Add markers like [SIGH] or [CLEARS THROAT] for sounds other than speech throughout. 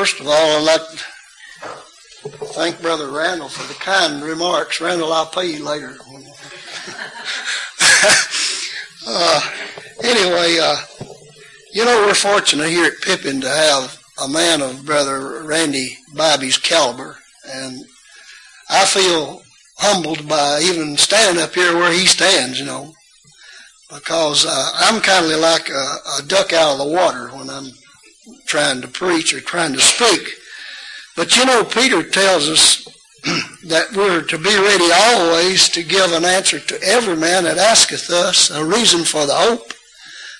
First of all, I'd like to thank Brother Randall for the kind remarks. Randall, I'll pay you later. [LAUGHS] uh, anyway, uh, you know, we're fortunate here at Pippin to have a man of Brother Randy Bobby's caliber, and I feel humbled by even standing up here where he stands, you know, because uh, I'm kind of like a, a duck out of the water when I'm trying to preach or trying to speak. But you know, Peter tells us [CLEARS THROAT] that we're to be ready always to give an answer to every man that asketh us a reason for the hope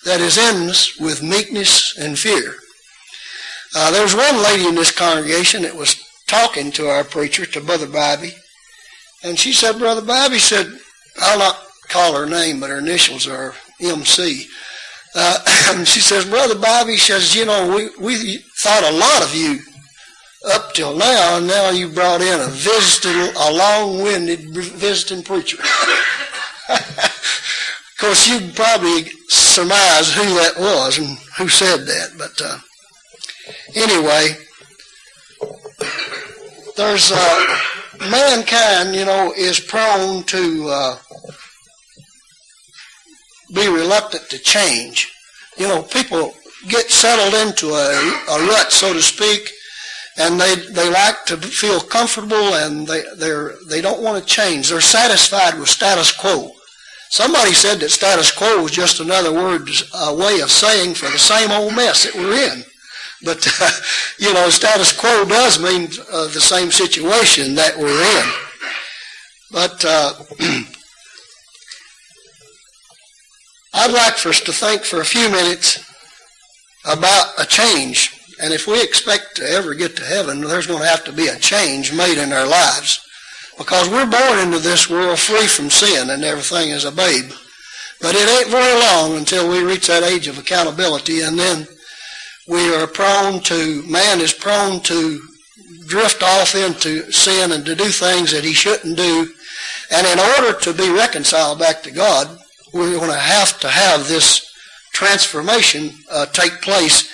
that is in us with meekness and fear. Uh, there was one lady in this congregation that was talking to our preacher, to Brother Bobby, and she said, Brother Bobby said, I'll not call her name, but her initials are MC. Uh, [LAUGHS] she says, Brother Bobby she says, you know, we, we thought a lot of you up till now, and now you brought in a visiting, a long-winded visiting preacher. [LAUGHS] of course, you probably surmise who that was and who said that, but uh, anyway, there's uh, mankind, you know, is prone to uh, be reluctant to change. You know, people get settled into a, a rut, so to speak, and they they like to feel comfortable and they they're they don't want to change. They're satisfied with status quo. Somebody said that status quo was just another word, a way of saying for the same old mess that we're in. But uh, [LAUGHS] you know, status quo does mean uh, the same situation that we're in. But uh, [CLEARS THROAT] I'd like for us to think for a few minutes about a change. And if we expect to ever get to heaven, there's going to have to be a change made in our lives. Because we're born into this world free from sin and everything as a babe. But it ain't very long until we reach that age of accountability and then we are prone to, man is prone to drift off into sin and to do things that he shouldn't do. And in order to be reconciled back to God, we're going to have to have this transformation uh, take place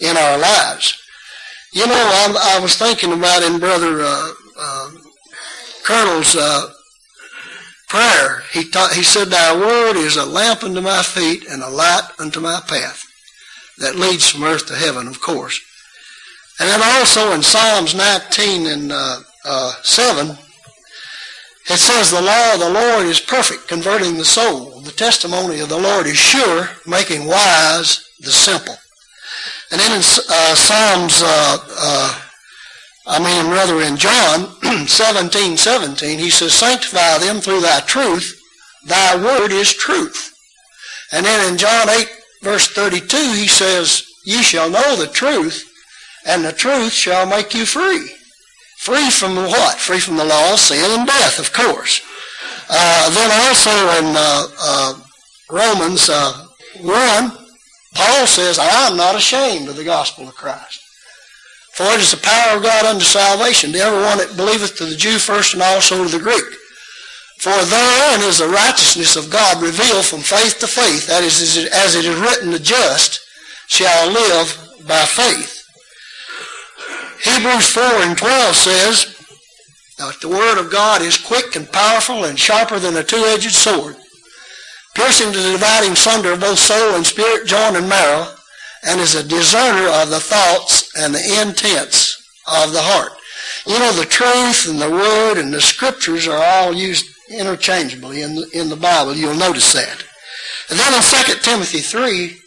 in our lives. You know, I, I was thinking about in Brother uh, uh, Colonel's prayer. He he said, "Thy word is a lamp unto my feet and a light unto my path." That leads from earth to heaven, of course. And then also in Psalms 19 and uh, uh, 7, it says, The law of the Lord is perfect, converting the soul. The testimony of the Lord is sure, making wise the simple. And then in uh, Psalms, uh, uh, I mean, rather in John [CLEARS THROAT] 17, 17, he says, Sanctify them through thy truth. Thy word is truth. And then in John 8, verse 32, he says, Ye shall know the truth, and the truth shall make you free. Free from what? Free from the law sin and death, of course. Uh, then also in uh, uh, Romans uh, 1, Paul says, I am not ashamed of the gospel of Christ. For it is the power of God unto salvation to everyone that believeth to the Jew first and also to the Greek. For therein is the righteousness of God revealed from faith to faith. That is, as it is written, the just shall live by faith. Hebrews 4 and 12 says that the Word of God is quick and powerful and sharper than a two-edged sword, piercing to the dividing sunder of both soul and spirit, joint and marrow, and is a discerner of the thoughts and the intents of the heart. You know, the truth and the Word and the Scriptures are all used interchangeably in the, in the Bible. You'll notice that. And then in 2 Timothy 3,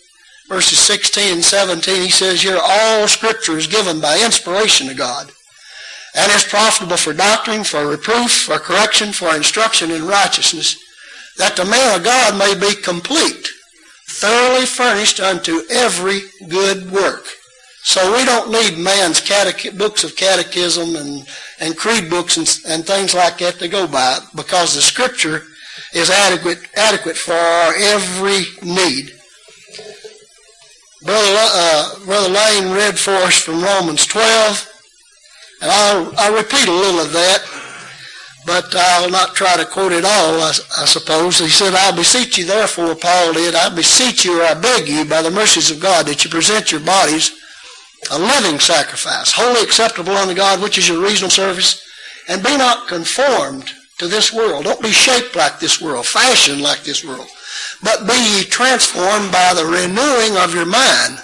verses 16 and 17, he says here, all scripture is given by inspiration of God and is profitable for doctrine, for reproof, for correction, for instruction in righteousness, that the man of God may be complete, thoroughly furnished unto every good work. So we don't need man's catech- books of catechism and, and creed books and, and things like that to go by because the scripture is adequate, adequate for every need. Brother, uh, Brother Lane read for us from Romans 12, and I'll, I'll repeat a little of that, but I'll not try to quote it all, I, I suppose. He said, I beseech you therefore, Paul did, I beseech you or I beg you by the mercies of God that you present your bodies a living sacrifice, wholly acceptable unto God, which is your reasonable service. And be not conformed to this world. Don't be shaped like this world, fashioned like this world. But be ye transformed by the renewing of your mind,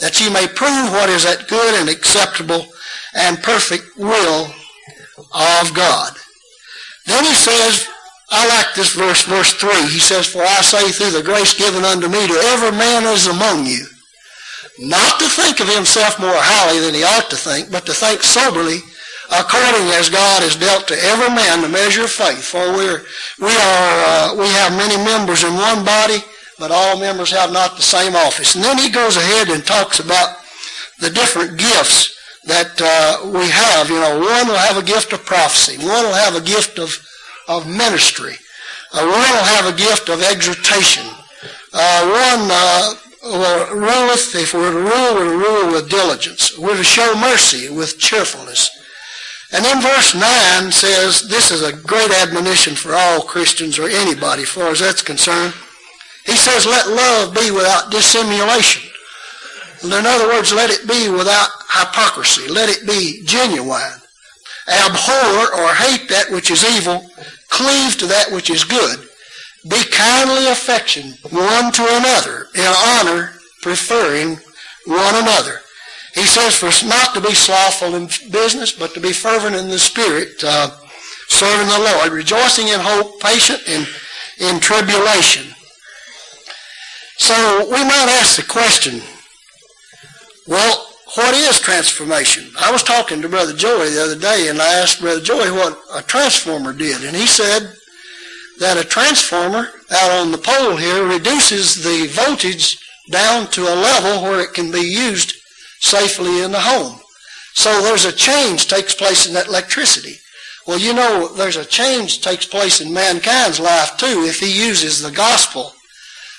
that ye may prove what is that good and acceptable and perfect will of God. Then he says, I like this verse, verse 3. He says, For I say through the grace given unto me to every man is among you, not to think of himself more highly than he ought to think, but to think soberly, according as God has dealt to every man the measure of faith. For we're, we are, uh, we have many members in one body, but all members have not the same office. And then he goes ahead and talks about the different gifts that uh, we have. You know, one will have a gift of prophecy. One will have a gift of, of ministry. Uh, one will have a gift of exhortation. Uh, one uh, will ruleth, if we're to rule, we're to rule with diligence. We're to show mercy with cheerfulness. And then verse 9 says, this is a great admonition for all Christians or anybody as far as that's concerned. He says, let love be without dissimulation. In other words, let it be without hypocrisy. Let it be genuine. Abhor or hate that which is evil. Cleave to that which is good. Be kindly affectioned one to another in honor, preferring one another. He says for us not to be slothful in business, but to be fervent in the spirit, uh, serving the Lord, rejoicing in hope, patient in, in tribulation. So we might ask the question, well, what is transformation? I was talking to Brother Joey the other day, and I asked Brother Joey what a transformer did, and he said that a transformer out on the pole here reduces the voltage down to a level where it can be used safely in the home. So there's a change takes place in that electricity. Well, you know, there's a change takes place in mankind's life too if he uses the gospel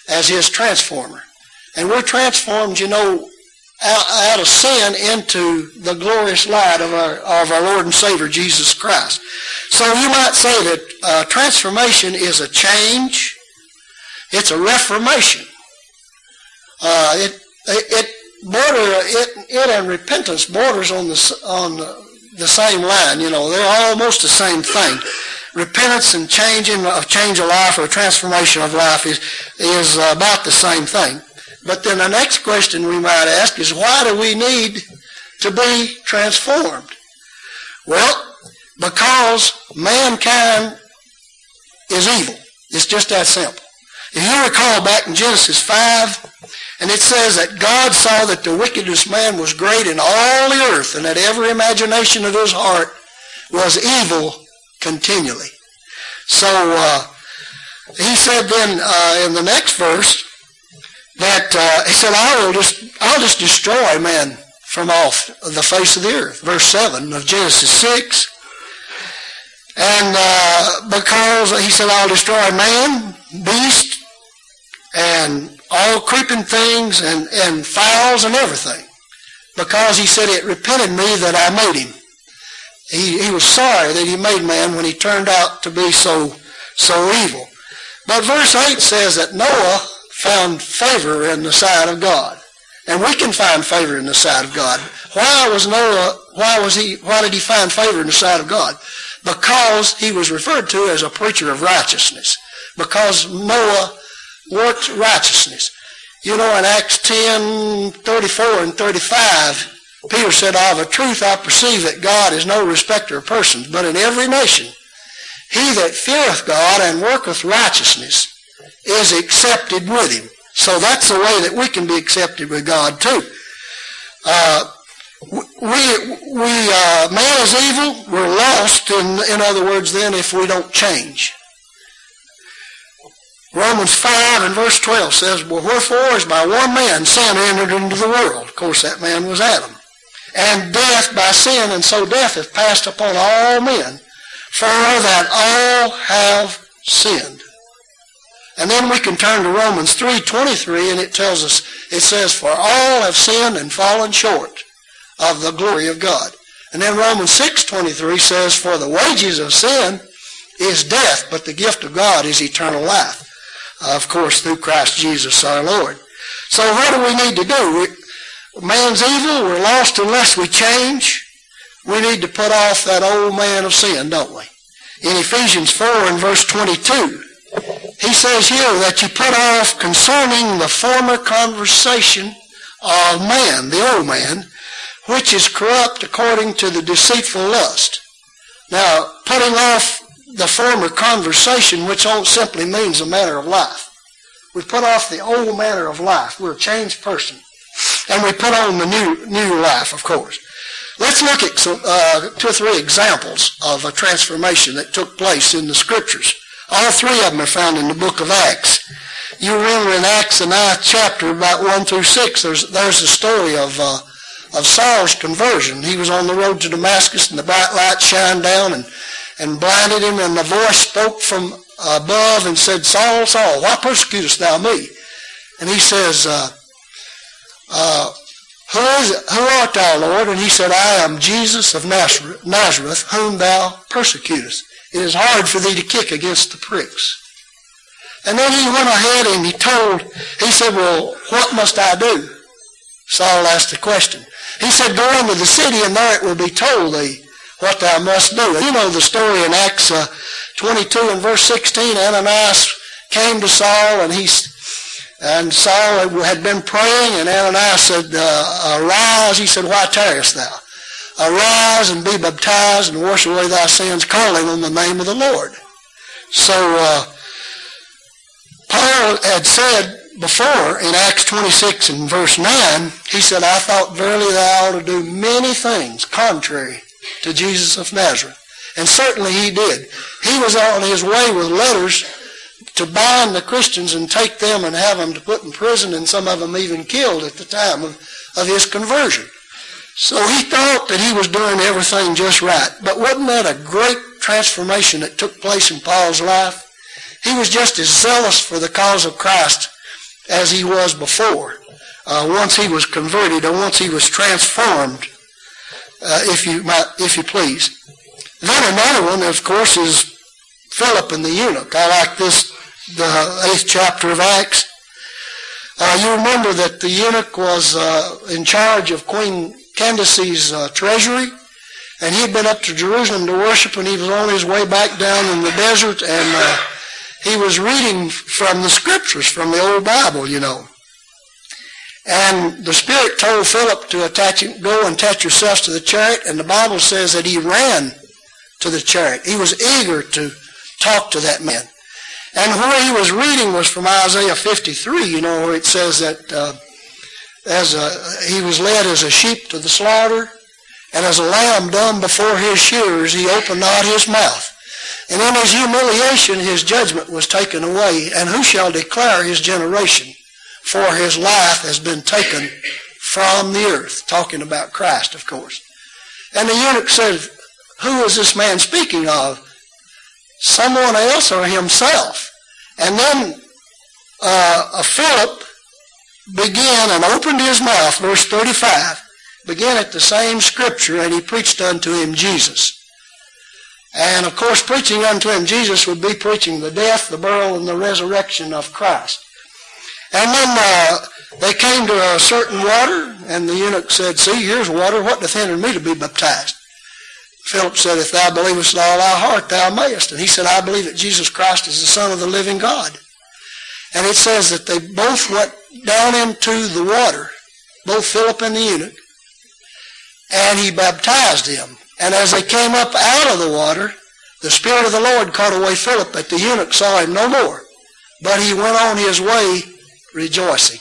as his transformer. And we're transformed, you know, out, out of sin into the glorious light of our, of our Lord and Savior Jesus Christ. So you might say that uh, transformation is a change. It's a reformation. Uh, it, it, border it, it and repentance borders on the on the same line. You know, they're almost the same thing. Repentance and changing of change of life or transformation of life is is about the same thing. But then the next question we might ask is why do we need to be transformed? Well, because mankind is evil. It's just that simple. If you recall back in Genesis 5, and it says that God saw that the wickedness man was great in all the earth, and that every imagination of his heart was evil continually. So uh, he said then uh, in the next verse that uh, he said, "I will just I'll just destroy man from off the face of the earth." Verse seven of Genesis six. And uh, because he said, "I'll destroy man, beast, and all creeping things and, and fowls and everything. Because he said, it repented me that I made him. He, he was sorry that he made man when he turned out to be so, so evil. But verse 8 says that Noah found favor in the sight of God. And we can find favor in the sight of God. Why was Noah, why was he, why did he find favor in the sight of God? Because he was referred to as a preacher of righteousness. Because Noah works righteousness. You know, in Acts 10, 34 and 35, Peter said, Of a truth I perceive that God is no respecter of persons, but in every nation he that feareth God and worketh righteousness is accepted with him. So that's the way that we can be accepted with God too. Uh, we, we, uh, man is evil. We're lost, in, in other words, then, if we don't change. Romans 5 and verse 12 says, Well, wherefore is by one man sin entered into the world? Of course, that man was Adam. And death by sin, and so death hath passed upon all men, for that all have sinned. And then we can turn to Romans 3.23, and it tells us, it says, For all have sinned and fallen short of the glory of God. And then Romans 6.23 says, For the wages of sin is death, but the gift of God is eternal life Uh, of course, through Christ Jesus our Lord. So what do we need to do? We, man's evil, we're lost unless we change. We need to put off that old man of sin, don't we? In Ephesians 4 and verse 22, he says here that you put off concerning the former conversation of man, the old man, which is corrupt according to the deceitful lust. Now, putting off the former conversation, which all simply means a manner of life. We put off the old manner of life. We're a changed person. And we put on the new, new life, of course. Let's look at some, uh, two or three examples of a transformation that took place in the scriptures. All three of them are found in the book of Acts. You remember in Acts, the ninth chapter, about 1 through 6, there's, there's a story of, uh, of Saul's conversion. He was on the road to Damascus, and the bright light shined down and, and blinded him, and the voice spoke from above and said, Saul, Saul, why persecutest thou me? And he says, uh, uh, who, is, who art thou, Lord? And he said, I am Jesus of Nazareth, Nazareth, whom thou persecutest. It is hard for thee to kick against the pricks. And then he went ahead and he told, he said, well, what must I do? Saul asked the question. He said, go into the city and there it will be told thee what thou must do. You know the story in Acts uh, 22 and verse 16. Ananias came to Saul and he and Saul had been praying and Ananias said, uh, arise. He said, why tarriest thou? Arise and be baptized and wash away thy sins, calling on the name of the Lord. So uh, Paul had said before in Acts 26 and verse 9, he said, I thought verily thou ought to do many things contrary to Jesus of Nazareth. And certainly he did. He was on his way with letters to bind the Christians and take them and have them to put in prison and some of them even killed at the time of, of his conversion. So he thought that he was doing everything just right. But wasn't that a great transformation that took place in Paul's life? He was just as zealous for the cause of Christ as he was before, uh, once he was converted or once he was transformed uh, if you might, if you please. Then another one, of course, is Philip and the eunuch. I like this, the eighth chapter of Acts. Uh, you remember that the eunuch was uh, in charge of Queen Candace's uh, treasury, and he'd been up to Jerusalem to worship, and he was on his way back down in the desert, and uh, he was reading from the scriptures, from the old Bible, you know. And the Spirit told Philip to attach go and attach yourselves to the chariot. And the Bible says that he ran to the chariot. He was eager to talk to that man. And where he was reading was from Isaiah 53, you know, where it says that uh, as a, he was led as a sheep to the slaughter, and as a lamb dumb before his shearers, he opened not his mouth. And in his humiliation, his judgment was taken away. And who shall declare his generation? For his life has been taken from the earth. Talking about Christ, of course. And the eunuch said, who is this man speaking of? Someone else or himself? And then uh, Philip began and opened his mouth, verse 35, began at the same scripture, and he preached unto him Jesus. And of course, preaching unto him Jesus would be preaching the death, the burial, and the resurrection of Christ. And then uh, they came to a certain water, and the eunuch said, See, here's water. What doth hinder me to be baptized? Philip said, If thou believest with all thy heart, thou mayest. And he said, I believe that Jesus Christ is the Son of the living God. And it says that they both went down into the water, both Philip and the eunuch, and he baptized him. And as they came up out of the water, the Spirit of the Lord caught away Philip, but the eunuch saw him no more. But he went on his way rejoicing.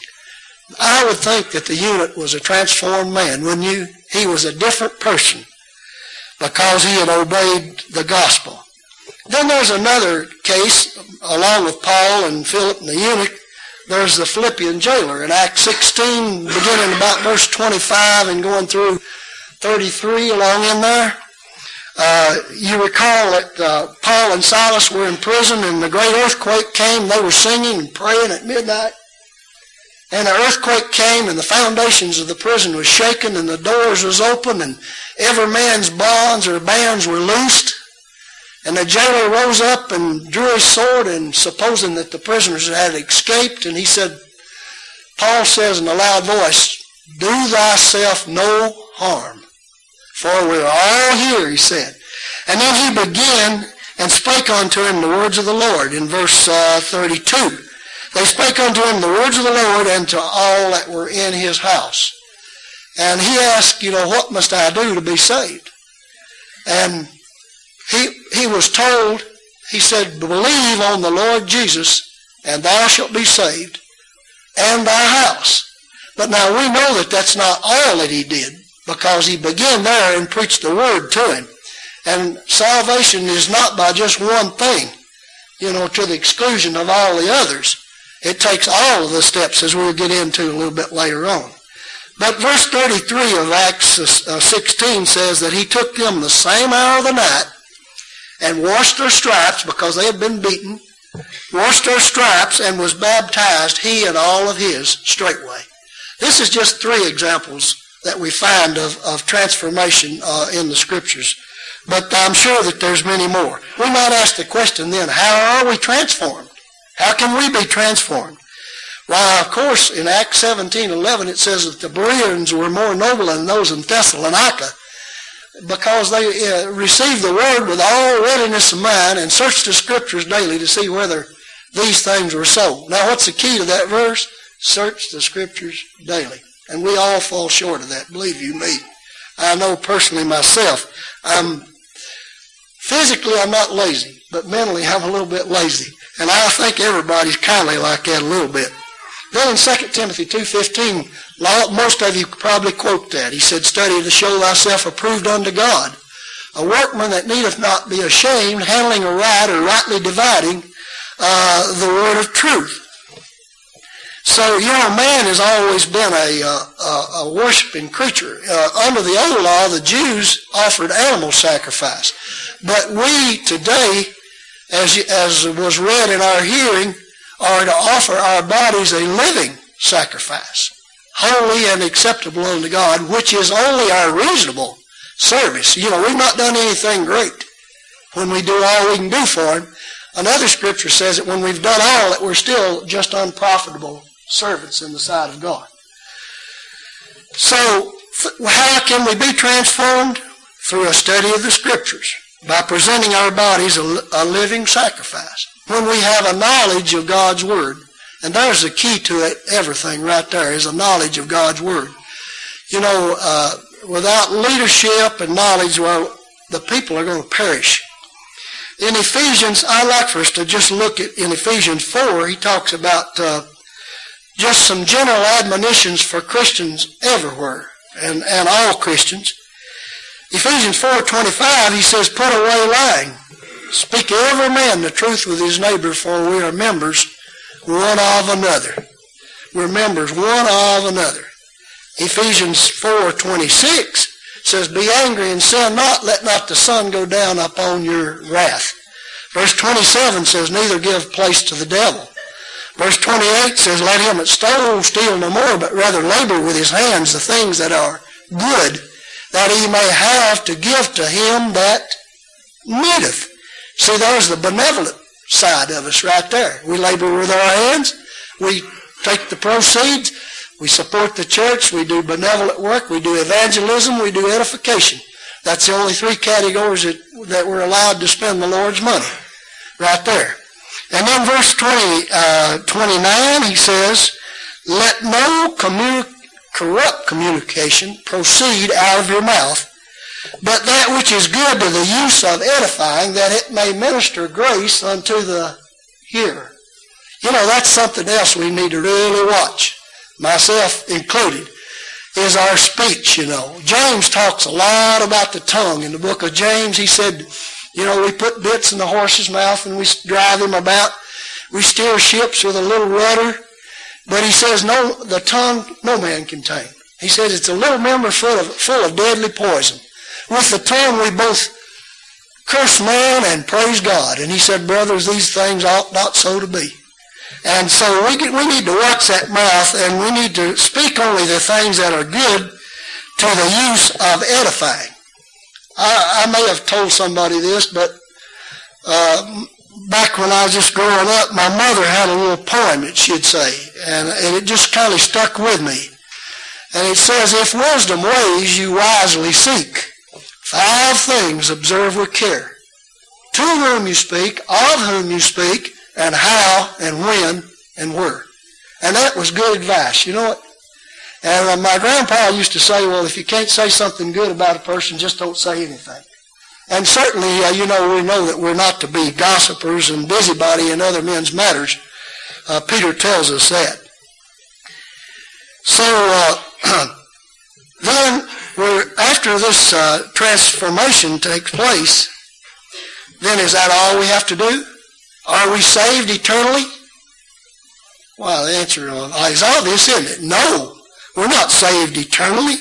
I would think that the eunuch was a transformed man, wouldn't you? He was a different person because he had obeyed the gospel. Then there's another case, along with Paul and Philip and the eunuch. There's the Philippian jailer in Acts 16, beginning about verse 25 and going through 33 along in there. Uh, you recall that uh, Paul and Silas were in prison and the great earthquake came. They were singing and praying at midnight. And the earthquake came and the foundations of the prison was shaken and the doors was open and every man's bonds or bands were loosed. And the jailer rose up and drew his sword and supposing that the prisoners had escaped and he said, Paul says in a loud voice, do thyself no harm. For we're all here, he said. And then he began and spake unto him the words of the Lord in verse uh, 32. They spake unto him the words of the Lord and to all that were in his house. And he asked, you know, what must I do to be saved? And he, he was told, he said, believe on the Lord Jesus and thou shalt be saved and thy house. But now we know that that's not all that he did because he began there and preached the word to him. And salvation is not by just one thing, you know, to the exclusion of all the others. It takes all of the steps as we'll get into a little bit later on. But verse 33 of Acts uh, 16 says that he took them the same hour of the night and washed their stripes because they had been beaten, washed their stripes and was baptized, he and all of his, straightway. This is just three examples that we find of, of transformation uh, in the scriptures. But I'm sure that there's many more. We might ask the question then, how are we transformed? How can we be transformed? Why, of course, in Acts 17, 11, it says that the Bereans were more noble than those in Thessalonica because they uh, received the word with all readiness of mind and searched the scriptures daily to see whether these things were so. Now, what's the key to that verse? Search the scriptures daily. And we all fall short of that, believe you me. I know personally myself. I'm physically I'm not lazy, but mentally I'm a little bit lazy. And I think everybody's kind of like that a little bit. Then in 2 Timothy 2.15, most of you probably quote that. He said, Study to show thyself approved unto God, a workman that needeth not be ashamed, handling aright or rightly dividing uh, the word of truth. So, you know, man has always been a, uh, a, a worshiping creature. Uh, under the old law, the Jews offered animal sacrifice. But we today, as, as was read in our hearing, are to offer our bodies a living sacrifice, holy and acceptable unto God, which is only our reasonable service. You know, we've not done anything great when we do all we can do for Him. Another scripture says that when we've done all, that we're still just unprofitable servants in the sight of God. So, how can we be transformed? Through a study of the scriptures, by presenting our bodies a, a living sacrifice when we have a knowledge of God's Word. And there's the key to it, everything right there, is a knowledge of God's Word. You know, uh, without leadership and knowledge, well, the people are going to perish. In Ephesians, I like for us to just look at, in Ephesians 4, he talks about uh, just some general admonitions for Christians everywhere, and, and all Christians. Ephesians 4.25, he says, put away lying Speak every man the truth with his neighbor, for we are members one of another. We're members one of another. Ephesians 4.26 says, Be angry and sin not, let not the sun go down upon your wrath. Verse 27 says, Neither give place to the devil. Verse 28 says, Let him that stole steal no more, but rather labor with his hands the things that are good, that he may have to give to him that needeth. See, there's the benevolent side of us right there. We labor with our hands. We take the proceeds. We support the church. We do benevolent work. We do evangelism. We do edification. That's the only three categories that, that we're allowed to spend the Lord's money. Right there. And then verse 20, uh, 29, he says, Let no commu- corrupt communication proceed out of your mouth, but that which is good to the use of edifying, that it may minister grace unto the hearer. You know, that's something else we need to really watch, myself included, is our speech, you know. James talks a lot about the tongue. In the book of James, he said, you know, we put bits in the horse's mouth and we drive him about. We steer ships with a little rudder. But he says, no, the tongue no man can tame. He says it's a little member full of, full of deadly poison. With the tongue we both curse man and praise God. And he said, brothers, these things ought not so to be. And so we, get, we need to watch that mouth and we need to speak only the things that are good to the use of edifying. I, I may have told somebody this, but uh, back when I was just growing up, my mother had a little poem that she'd say, and, and it just kind of stuck with me. And it says, if wisdom ways you wisely seek. Five things observe with care. To whom you speak, of whom you speak, and how, and when, and where. And that was good advice. You know what? And uh, my grandpa used to say, well, if you can't say something good about a person, just don't say anything. And certainly, uh, you know, we know that we're not to be gossipers and busybody in other men's matters. Uh, Peter tells us that. So uh, [CLEARS THROAT] then, we're, after this uh, transformation takes place, then is that all we have to do? Are we saved eternally? Well, the answer is obvious, isn't it? No. We're not saved eternally.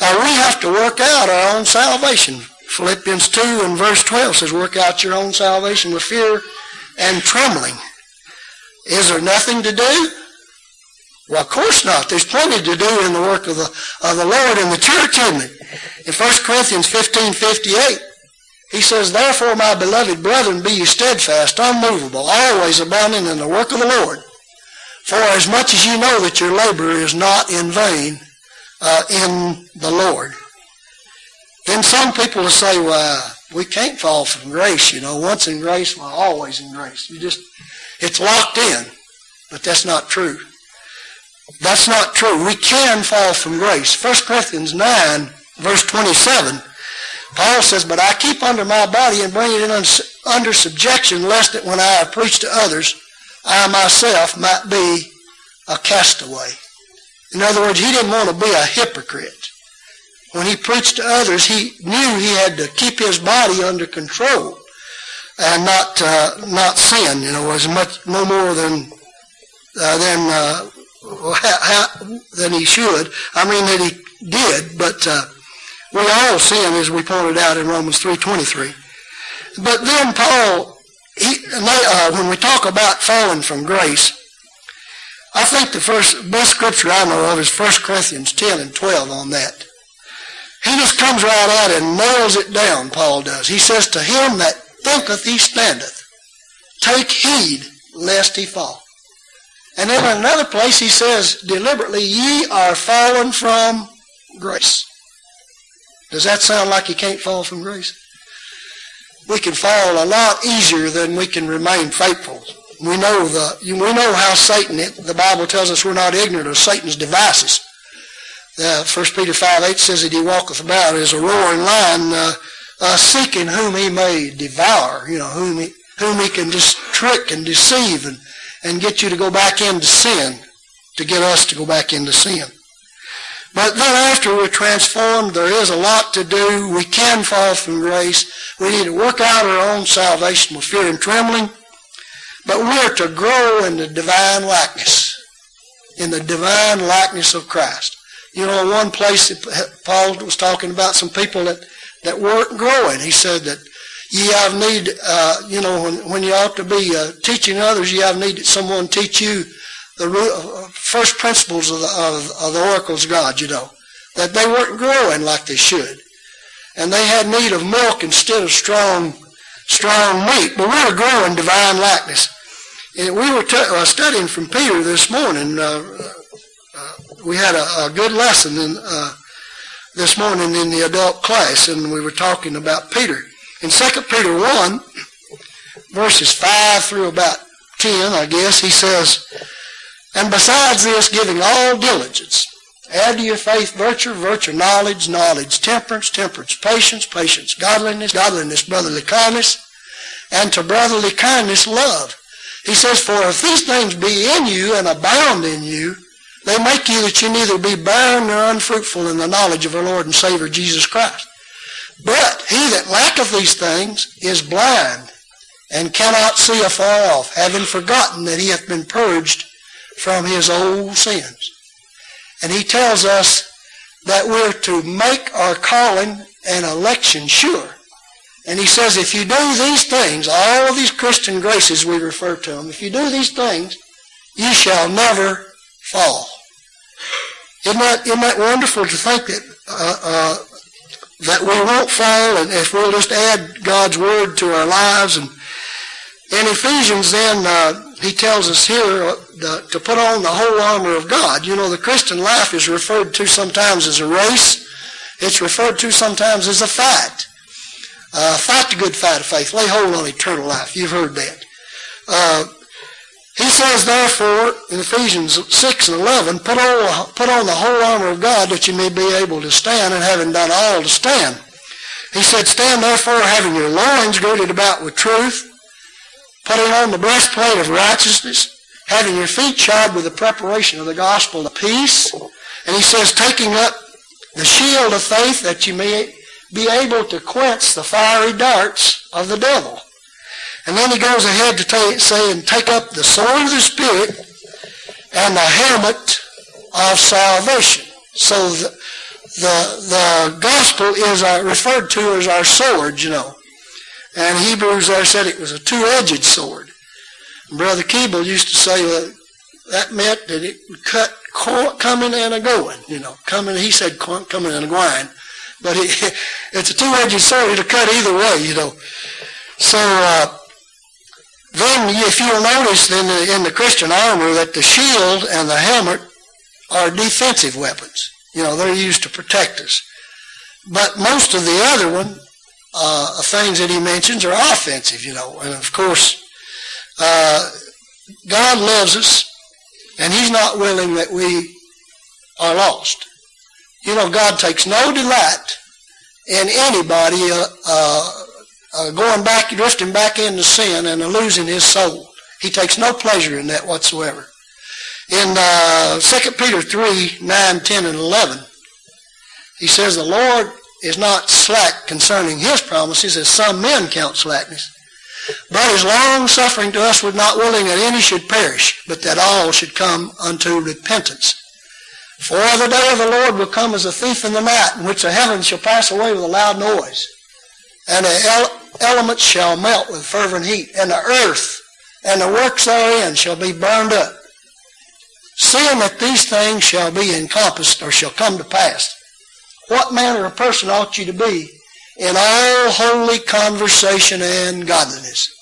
Uh, we have to work out our own salvation. Philippians 2 and verse 12 says, work out your own salvation with fear and trembling. Is there nothing to do? Well, of course not. There's plenty to do in the work of the, of the Lord in the church, isn't it? In 1 Corinthians 15, 58, he says, Therefore, my beloved brethren, be ye steadfast, unmovable, always abounding in the work of the Lord, for as much as you know that your labor is not in vain uh, in the Lord. Then some people will say, well, we can't fall from grace, you know. Once in grace, well, always in grace. You just, it's locked in. But that's not true. That's not true. We can fall from grace. 1 Corinthians 9, verse 27, Paul says, But I keep under my body and bring it under subjection, lest that when I have preached to others, I myself might be a castaway. In other words, he didn't want to be a hypocrite. When he preached to others, he knew he had to keep his body under control and not uh, not sin. You know, as much no more than uh, than uh, than he should. I mean that he did, but uh, we all sin, as we pointed out in Romans three twenty three. But then Paul he, uh, when we talk about falling from grace, I think the first best scripture I know of is 1 Corinthians 10 and 12 on that. He just comes right out and nails it down, Paul does. He says, To him that thinketh he standeth, take heed lest he fall. And then in another place he says, deliberately, ye are fallen from grace. Does that sound like you can't fall from grace? we can fall a lot easier than we can remain faithful. We know the we know how Satan. It, The Bible tells us we're not ignorant of Satan's devices. Uh, 1 Peter 5 8 says that he walketh about as a roaring lion, uh, uh, seeking whom he may devour. You know whom he whom he can just trick and deceive and and get you to go back into sin, to get us to go back into sin. But then after we're transformed, there is a lot to do. We can fall from grace. We need to work out our own salvation with fear and trembling. But we're to grow in the divine likeness, in the divine likeness of Christ. You know, one place Paul was talking about some people that, that weren't growing. He said that ye have need, uh, you know, when, when you ought to be uh, teaching others, you have need that someone teach you the uh, first principles of the, of, of the oracles of God, you know, that they weren't growing like they should. And they had need of milk instead of strong, strong meat. But we were growing divine likeness. And we were t- uh, studying from Peter this morning. Uh, we had a, a, good lesson in, uh, this morning in the adult class, and we were talking about Peter. In 2 Peter 1, verses 5 through about 10, I guess, he says, and besides this, giving all diligence. Add to your faith virtue, virtue, knowledge, knowledge, temperance, temperance, patience, patience, godliness, godliness, brotherly kindness, and to brotherly kindness, love. He says, For if these things be in you and abound in you, they make you that you neither be barren nor unfruitful in the knowledge of our Lord and Savior Jesus Christ. But he that lacketh these things is blind and cannot see afar off, having forgotten that he hath been purged from his old sins. And he tells us that we're to make our calling and election sure. And he says, if you do these things, all of these Christian graces we refer to them, if you do these things, you shall never fall. Isn't that, isn't that wonderful to think that, uh, uh, that we won't fall and if we'll just add God's word to our lives and in Ephesians then uh, he tells us here the, to put on the whole armor of God. You know, the Christian life is referred to sometimes as a race. It's referred to sometimes as a fight. Uh, fight the good fight of faith. Lay hold on eternal life. You've heard that. He says, therefore, in Ephesians 6 and 11, put on, put on the whole armor of God that you may be able to stand, and having done all to stand. He said, stand therefore having your loins girded about with truth, putting on the breastplate of righteousness, having your feet shod with the preparation of the gospel of peace. And he says, taking up the shield of faith that you may be able to quench the fiery darts of the devil. And then he goes ahead to say, and take up the sword of the Spirit and the helmet of salvation. So the, the, the gospel is uh, referred to as our sword, you know. And Hebrews there said it was a two-edged sword. And Brother Keeble used to say that that meant that it would cut coming and a going, you know. Coming, he said coming and a going. But it, [LAUGHS] it's a two-edged sword. It'll cut either way, you know. So uh, then if you'll notice in the, in the Christian armor that the shield and the helmet are defensive weapons. You know, they're used to protect us. But most of the other one, uh, things that he mentions are offensive, you know. And of course, uh, God loves us, and he's not willing that we are lost. You know, God takes no delight in anybody uh, uh, going back, drifting back into sin and losing his soul. He takes no pleasure in that whatsoever. In uh, 2 Peter 3, 9, 10, and 11, he says, The Lord is not slack concerning his promises, as some men count slackness, but is long suffering to us, with not willing that any should perish, but that all should come unto repentance. For the day of the Lord will come as a thief in the night, in which the heavens shall pass away with a loud noise, and the elements shall melt with fervent heat, and the earth and the works therein shall be burned up. Seeing that these things shall be encompassed or shall come to pass, what manner of person ought you to be in all holy conversation and godliness?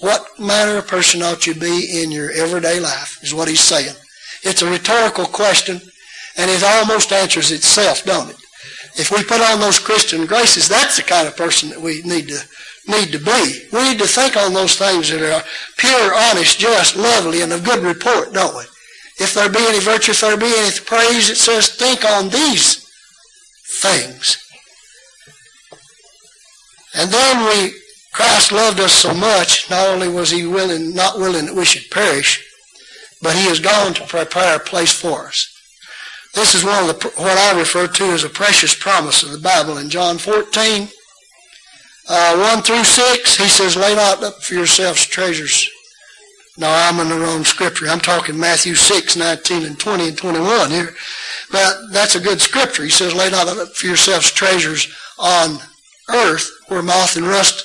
What manner of person ought you be in your everyday life, is what he's saying. It's a rhetorical question, and it almost answers itself, don't it? If we put on those Christian graces, that's the kind of person that we need to need to be. We need to think on those things that are pure, honest, just, lovely, and of good report, don't we? If there be any virtue, if there be any praise, it says, think on these things. And then we, Christ loved us so much, not only was he willing, not willing that we should perish, but he has gone to prepare a place for us. This is one of the, what I refer to as a precious promise of the Bible. In John 14, uh, 1 through 6, he says, lay not up for yourselves treasures no, I'm in the wrong scripture. I'm talking Matthew 6, 19 and 20 and 21 here. But that's a good scripture. He says, lay not up for yourselves treasures on earth where moth and rust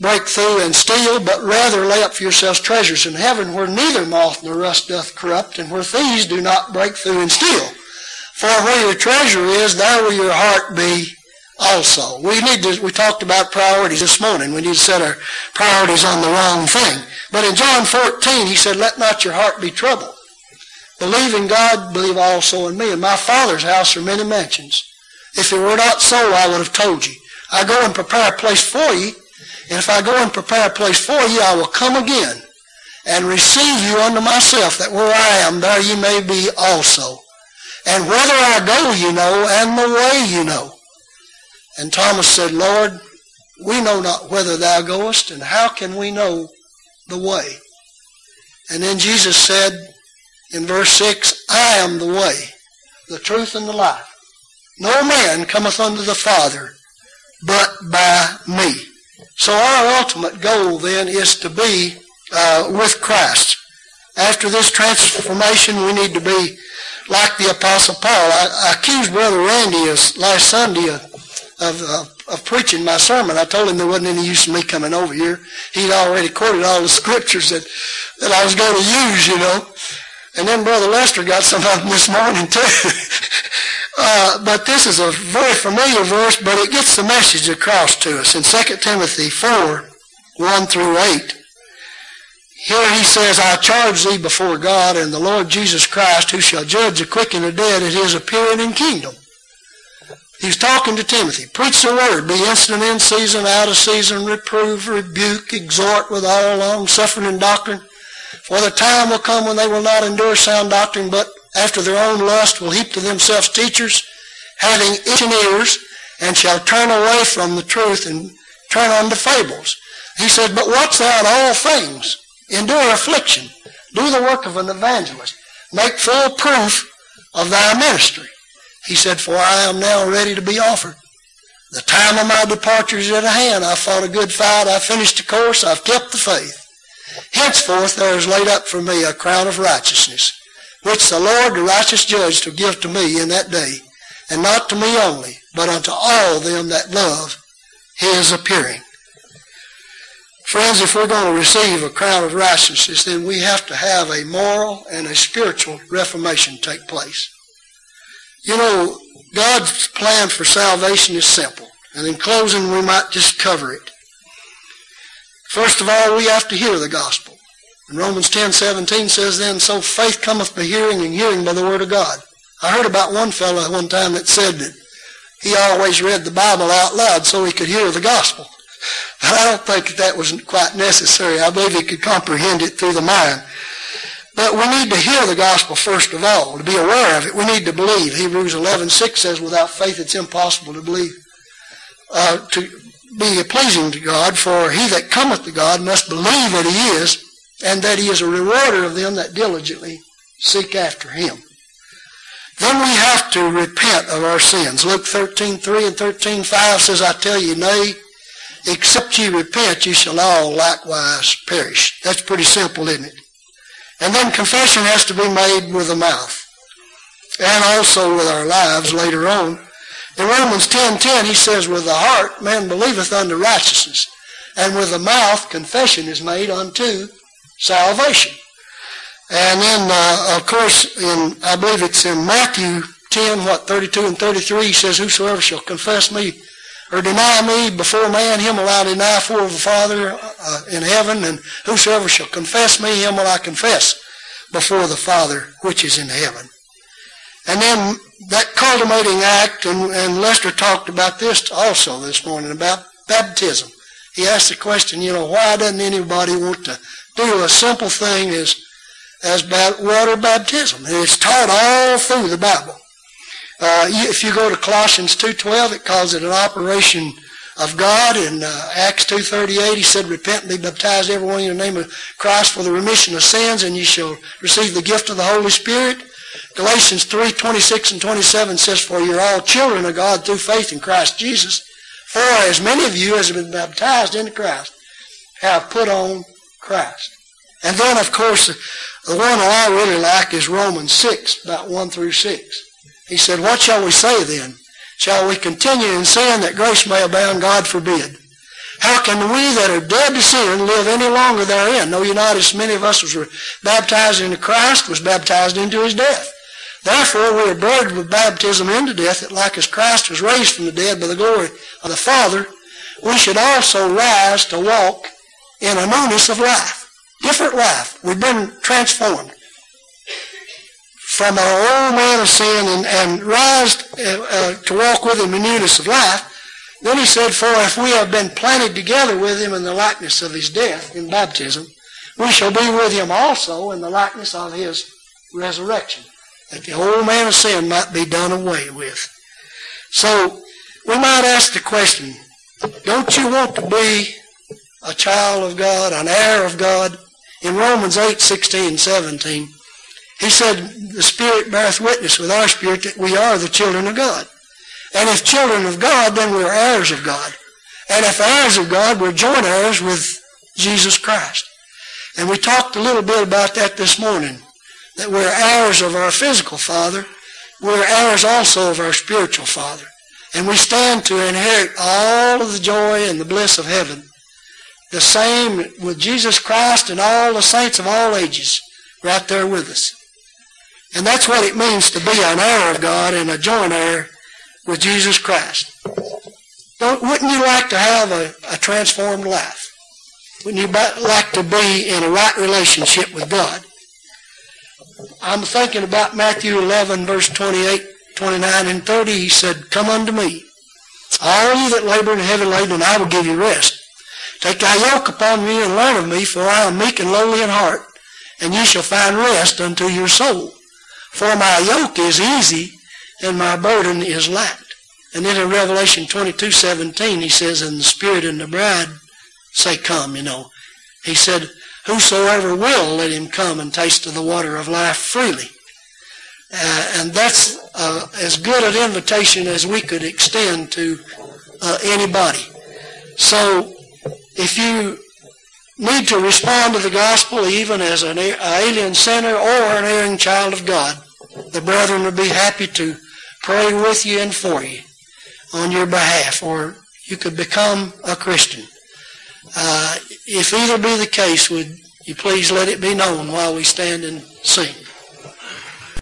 break through and steal, but rather lay up for yourselves treasures in heaven where neither moth nor rust doth corrupt and where thieves do not break through and steal. For where your treasure is, there will your heart be also. We need to, we talked about priorities this morning. We need to set our priorities on the wrong thing. But in John 14, he said, let not your heart be troubled. Believe in God, believe also in me. In my Father's house are many mansions. If it were not so, I would have told you. I go and prepare a place for you. And if I go and prepare a place for you, I will come again and receive you unto myself, that where I am, there you may be also. And whither I go, you know, and the way you know. And Thomas said, Lord, we know not whither thou goest, and how can we know the way? And then Jesus said in verse 6, I am the way, the truth, and the life. No man cometh unto the Father but by me. So our ultimate goal then is to be uh, with Christ. After this transformation, we need to be like the Apostle Paul. I, I accused Brother Randy last Sunday of of, uh, of preaching my sermon. I told him there wasn't any use in me coming over here. He'd already quoted all the scriptures that, that I was going to use, you know. And then Brother Lester got some of them this morning too. [LAUGHS] uh, but this is a very familiar verse, but it gets the message across to us. In 2 Timothy 4, 1 through 8, Here he says, I charge thee before God and the Lord Jesus Christ, who shall judge the quick and the dead at his appearing in kingdom. He's talking to Timothy. Preach the word. Be instant in season, out of season. Reprove, rebuke, exhort with all long suffering and doctrine. For the time will come when they will not endure sound doctrine, but after their own lust will heap to themselves teachers, having itching ears, and shall turn away from the truth and turn unto fables. He said, But watch thou in all things. Endure affliction. Do the work of an evangelist. Make full proof of thy ministry. He said, For I am now ready to be offered. The time of my departure is at hand. I fought a good fight. I finished the course. I've kept the faith. Henceforth there is laid up for me a crown of righteousness, which the Lord, the righteous judge, will give to me in that day, and not to me only, but unto all them that love his appearing. Friends, if we're going to receive a crown of righteousness, then we have to have a moral and a spiritual reformation take place. You know, God's plan for salvation is simple. And in closing, we might just cover it. First of all, we have to hear the gospel. And Romans 10, 17 says then, So faith cometh by hearing, and hearing by the word of God. I heard about one fellow one time that said that he always read the Bible out loud so he could hear the gospel. [LAUGHS] I don't think that was quite necessary. I believe he could comprehend it through the mind. But we need to hear the gospel first of all, to be aware of it. We need to believe. Hebrews 11:6 says, without faith it's impossible to believe, uh, to be pleasing to God, for he that cometh to God must believe that he is, and that he is a rewarder of them that diligently seek after him. Then we have to repent of our sins. Luke 13:3 and 13:5 says, I tell you, nay, except ye repent, ye shall all likewise perish. That's pretty simple, isn't it? And then confession has to be made with the mouth and also with our lives later on. In Romans 10.10 he says, With the heart man believeth unto righteousness, and with the mouth confession is made unto salvation. And then, uh, of course, in I believe it's in Matthew 10, what, 32 and 33, he says, Whosoever shall confess me or deny me before man, him will I deny for the Father uh, in heaven, and whosoever shall confess me, him will I confess before the Father which is in heaven. And then that culminating act, and, and Lester talked about this also this morning, about baptism. He asked the question, you know, why doesn't anybody want to do a simple thing as, as water baptism? And it's taught all through the Bible. Uh, if you go to Colossians 2.12, it calls it an operation of God. In uh, Acts 2.38, he said, Repent and be baptized everyone in the name of Christ for the remission of sins, and ye shall receive the gift of the Holy Spirit. Galatians 3.26 and 27 says, For you're all children of God through faith in Christ Jesus. For as many of you as have been baptized into Christ have put on Christ. And then, of course, the one I really like is Romans 6, about 1 through 6. He said, What shall we say then? Shall we continue in sin that grace may abound? God forbid. How can we that are dead to sin live any longer therein? Know you not as many of us was baptized into Christ, was baptized into his death. Therefore we are buried with baptism into death, that like as Christ was raised from the dead by the glory of the Father, we should also rise to walk in a newness of life. Different life. We've been transformed from our old man of sin and, and rise uh, uh, to walk with him in newness of life. Then he said, For if we have been planted together with him in the likeness of his death in baptism, we shall be with him also in the likeness of his resurrection, that the old man of sin might be done away with. So we might ask the question, don't you want to be a child of God, an heir of God? In Romans 8, 16, 17, he said, the Spirit beareth witness with our spirit that we are the children of God. And if children of God, then we're heirs of God. And if heirs of God, we're joint heirs with Jesus Christ. And we talked a little bit about that this morning, that we're heirs of our physical father. We're heirs also of our spiritual father. And we stand to inherit all of the joy and the bliss of heaven. The same with Jesus Christ and all the saints of all ages right there with us. And that's what it means to be an heir of God and a joint heir with Jesus Christ. Don't, wouldn't you like to have a, a transformed life? Wouldn't you like to be in a right relationship with God? I'm thinking about Matthew 11, verse 28, 29, and 30. He said, Come unto me, all ye that labor and heavy laden, and I will give you rest. Take thy yoke upon me and learn of me, for I am meek and lowly in heart, and ye shall find rest unto your soul. For my yoke is easy, and my burden is light. And then in Revelation 22, 17, he says, And the Spirit and the bride say, Come, you know. He said, Whosoever will, let him come and taste of the water of life freely. Uh, and that's uh, as good an invitation as we could extend to uh, anybody. So if you need to respond to the gospel even as an alien sinner or an erring child of God, the brethren would be happy to pray with you and for you on your behalf, or you could become a Christian. Uh, if either be the case, would you please let it be known while we stand and sing?